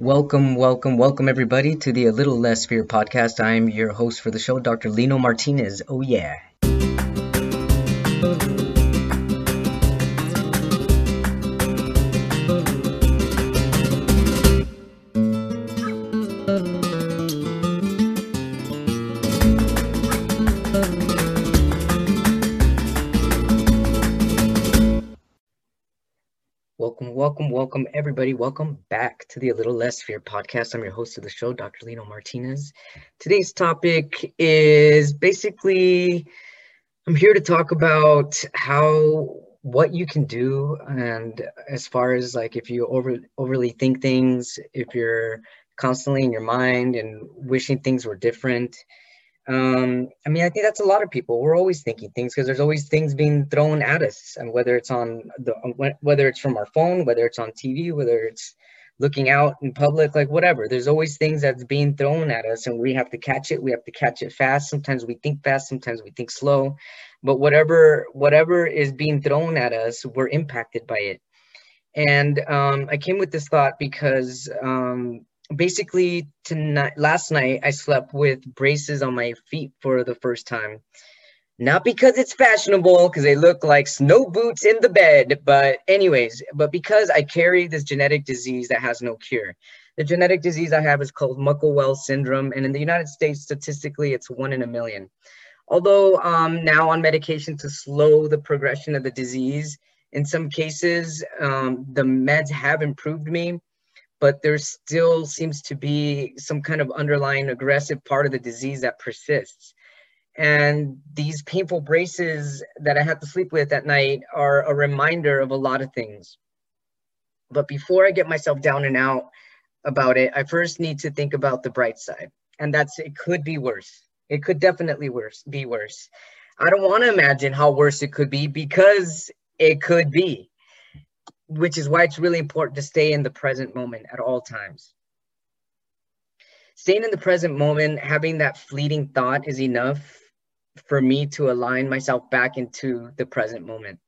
Welcome, welcome, welcome, everybody, to the A Little Less Fear podcast. I'm your host for the show, Dr. Lino Martinez. Oh, yeah. Welcome, welcome, everybody. Welcome back to the A Little Less Fear podcast. I'm your host of the show, Dr. Lino Martinez. Today's topic is basically I'm here to talk about how what you can do and as far as like if you over overly think things, if you're constantly in your mind and wishing things were different, um, I mean, I think that's a lot of people. We're always thinking things because there's always things being thrown at us, and whether it's on the whether it's from our phone, whether it's on TV, whether it's looking out in public, like whatever. There's always things that's being thrown at us, and we have to catch it. We have to catch it fast. Sometimes we think fast, sometimes we think slow, but whatever whatever is being thrown at us, we're impacted by it. And um, I came with this thought because um, basically tonight last night i slept with braces on my feet for the first time. Not because it's fashionable because they look like snow boots in the bed but anyways but because i carry this genetic disease that has no cure. The genetic disease i have is called muckle-wells syndrome and in the united states statistically it's one in a million. Although um, now on medication to slow the progression of the disease in some cases um, the meds have improved me but there still seems to be some kind of underlying aggressive part of the disease that persists. And these painful braces that I have to sleep with at night are a reminder of a lot of things. But before I get myself down and out about it, I first need to think about the bright side. And that's it could be worse. It could definitely worse be worse. I don't want to imagine how worse it could be because it could be which is why it's really important to stay in the present moment at all times. Staying in the present moment, having that fleeting thought is enough for me to align myself back into the present moment.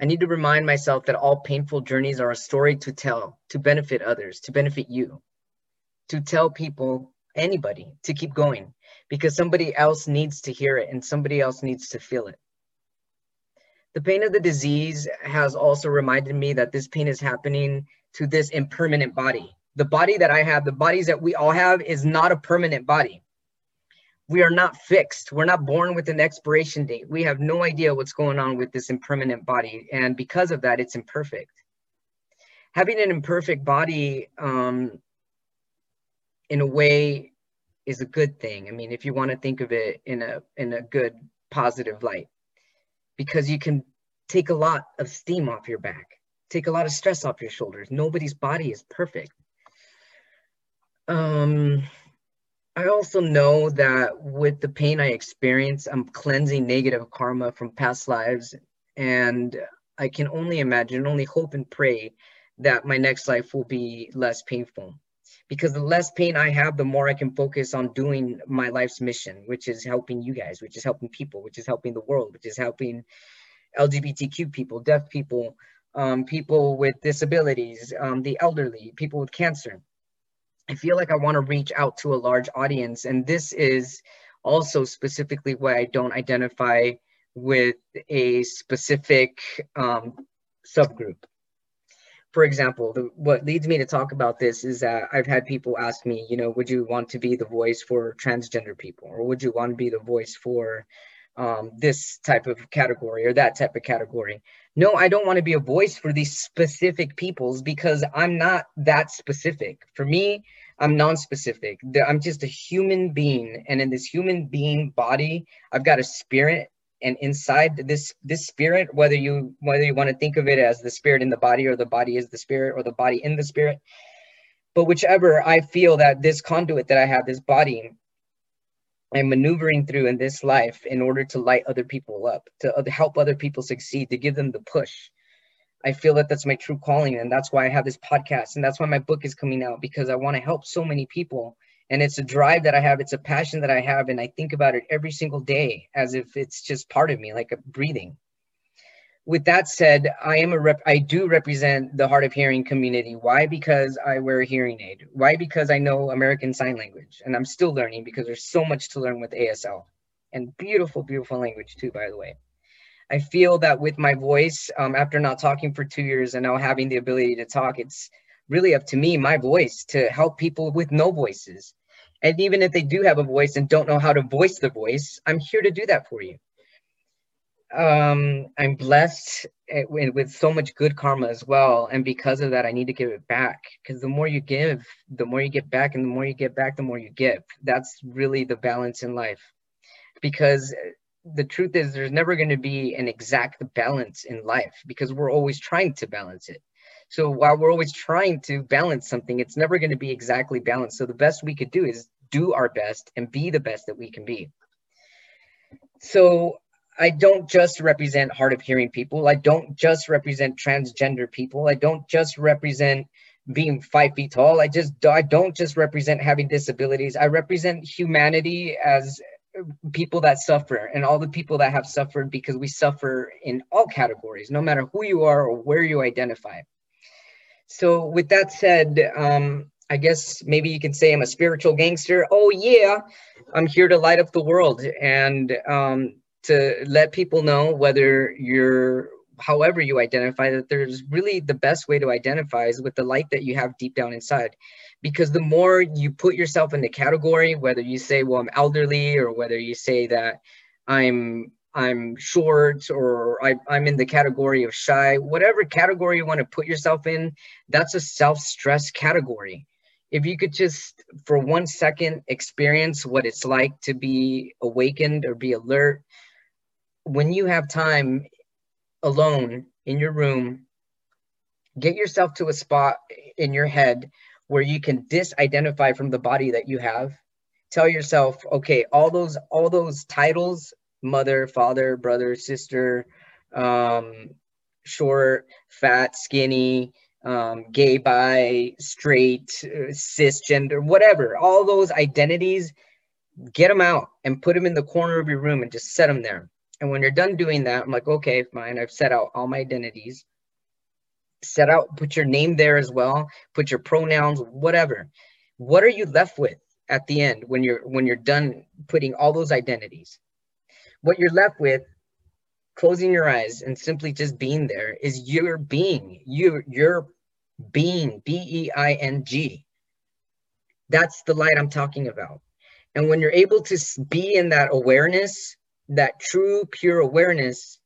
I need to remind myself that all painful journeys are a story to tell, to benefit others, to benefit you, to tell people, anybody, to keep going because somebody else needs to hear it and somebody else needs to feel it. The pain of the disease has also reminded me that this pain is happening to this impermanent body. The body that I have, the bodies that we all have, is not a permanent body. We are not fixed. We're not born with an expiration date. We have no idea what's going on with this impermanent body. And because of that, it's imperfect. Having an imperfect body, um, in a way, is a good thing. I mean, if you want to think of it in a in a good positive light because you can take a lot of steam off your back, take a lot of stress off your shoulders. Nobody's body is perfect. Um, I also know that with the pain I experience, I'm cleansing negative karma from past lives. And I can only imagine, only hope and pray that my next life will be less painful. Because the less pain I have, the more I can focus on doing my life's mission, which is helping you guys, which is helping people, which is helping the world, which is helping LGBTQ people, deaf people, um, people with disabilities, um, the elderly, people with cancer. I feel like I want to reach out to a large audience. And this is also specifically why I don't identify with a specific um, subgroup. For example, the, what leads me to talk about this is that I've had people ask me, you know, would you want to be the voice for transgender people? Or would you want to be the voice for um, this type of category or that type of category. No, I don't want to be a voice for these specific peoples because I'm not that specific. For me, I'm non-specific. I'm just a human being, and in this human being body, I've got a spirit, and inside this this spirit, whether you whether you want to think of it as the spirit in the body or the body is the spirit or the body in the spirit, but whichever I feel that this conduit that I have, this body, I'm maneuvering through in this life in order to light other people up, to help other people succeed, to give them the push. I feel that that's my true calling, and that's why I have this podcast, and that's why my book is coming out because I want to help so many people. And it's a drive that I have, it's a passion that I have, and I think about it every single day as if it's just part of me, like a breathing. with that said, I am a rep. I do represent the hard of hearing community. Why? Because I wear a hearing aid. Why? Because I know American Sign Language, and I'm still learning because there's so much to learn with ASL, and beautiful, beautiful language too, by the way. I feel that with my voice, um, after not talking for two years and now having the ability to talk, it's really up to me, my voice, to help people with no voices. And even if they do have a voice and don't know how to voice the voice, I'm here to do that for you. Um, I'm blessed eh, with so much good karma as well. And because of that, I need to give it back. Because the more you give, the more you get back. And the more you get back, the more you give. That's really the balance in life. Because the truth is, there's never going to be an exact balance in life because we're always trying to balance it. So while we're always trying to balance something, it's never going to be exactly balanced. So the best we could do is do our best and be the best that we can be. So I don't just represent hard of hearing people. I don't just represent transgender people. I don't just represent being five feet tall. I just I don't just represent having disabilities. I represent humanity as people that suffer and all the people that have suffered because we suffer in all categories, no matter who you are or where you identify. So with that said, um, I guess maybe you can say I'm a spiritual gangster. Oh yeah, I'm here to light up the world and um, to let people know whether you're however you identify that there's really the best way to identify is with the light that you have deep down inside because the more you put yourself in the category whether you say well i'm elderly or whether you say that i'm I'm short or I, I'm in the category of shy, whatever category you want to put yourself in, that's a self stress category. If you could just for one second experience what it's like to be awakened or be alert, when you have time alone in your room, get yourself to a spot in your head where you can disidentify from the body that you have tell yourself okay all those all those titles mother, father, brother, sister, um, short, fat, skinny, um, gay, bi, straight, uh, cisgender, whatever, all those identities, get them out and put them in the corner of your room and just set them there. And when you're done doing that, I'm like, okay, fine. I've set out all my identities. Set out, put your name there as well. Put your pronouns, whatever. What are you left with at the end when you're when you're done putting all those identities? What you're left with closing your eyes and simply just being there is your being. You your being b-e-i-n-g that's the light i'm talking about. And when you're able to be in that awareness that true pure awareness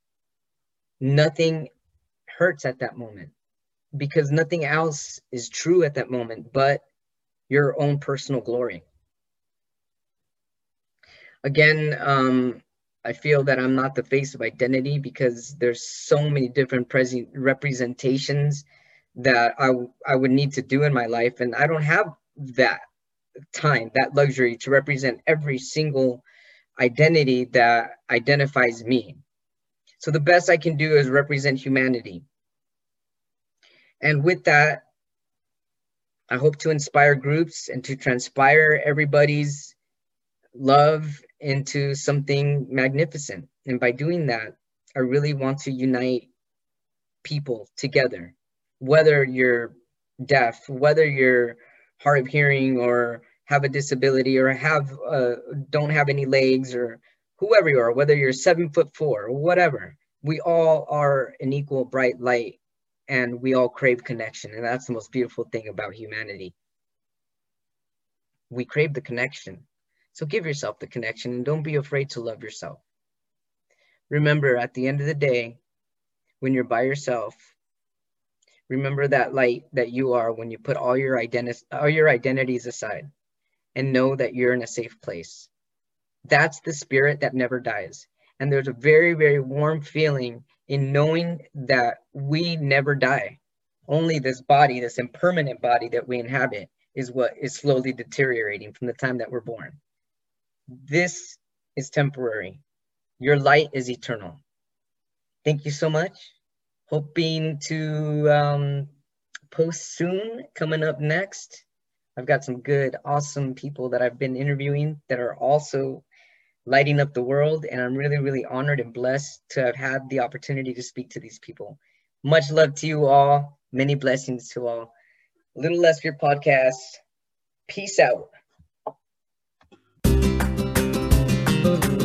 nothing hurts at that moment because nothing else is true at that moment but your own personal glory. Again um, I feel that I'm not the face of identity because there's so many different present representations that I, I would need to do in my life. And I don't have that time, that luxury to represent every single identity that identifies me. So the best I can do is represent humanity. And with that, I hope to inspire groups and to transpire everybody's love into something magnificent. And by doing that, I really want to unite people together, whether you're deaf, whether you're hard of hearing or have a disability or have uh, don't have any legs or whoever you are, whether you're seven foot four or whatever, we all are an equal bright light and we all crave connection. And that's the most beautiful thing about humanity. We crave the connection. So give yourself the connection and don't be afraid to love yourself. Remember, at the end of the day, when you're by yourself, remember that light that you are when you put all your identi- all your identities aside and know that you're in a safe place. That's the spirit that never dies. And there's a very, very warm feeling in knowing that we never die. Only this body, this impermanent body that we inhabit, is what is slowly deteriorating from the time that we're born. This is temporary. Your light is eternal. Thank you so much. Hoping to um, post soon. Coming up next, I've got some good, awesome people that I've been interviewing that are also lighting up the world. And I'm really, really honored and blessed to have had the opportunity to speak to these people. Much love to you all. Many blessings to all. Little Less Fear podcast. Peace out. Thank you.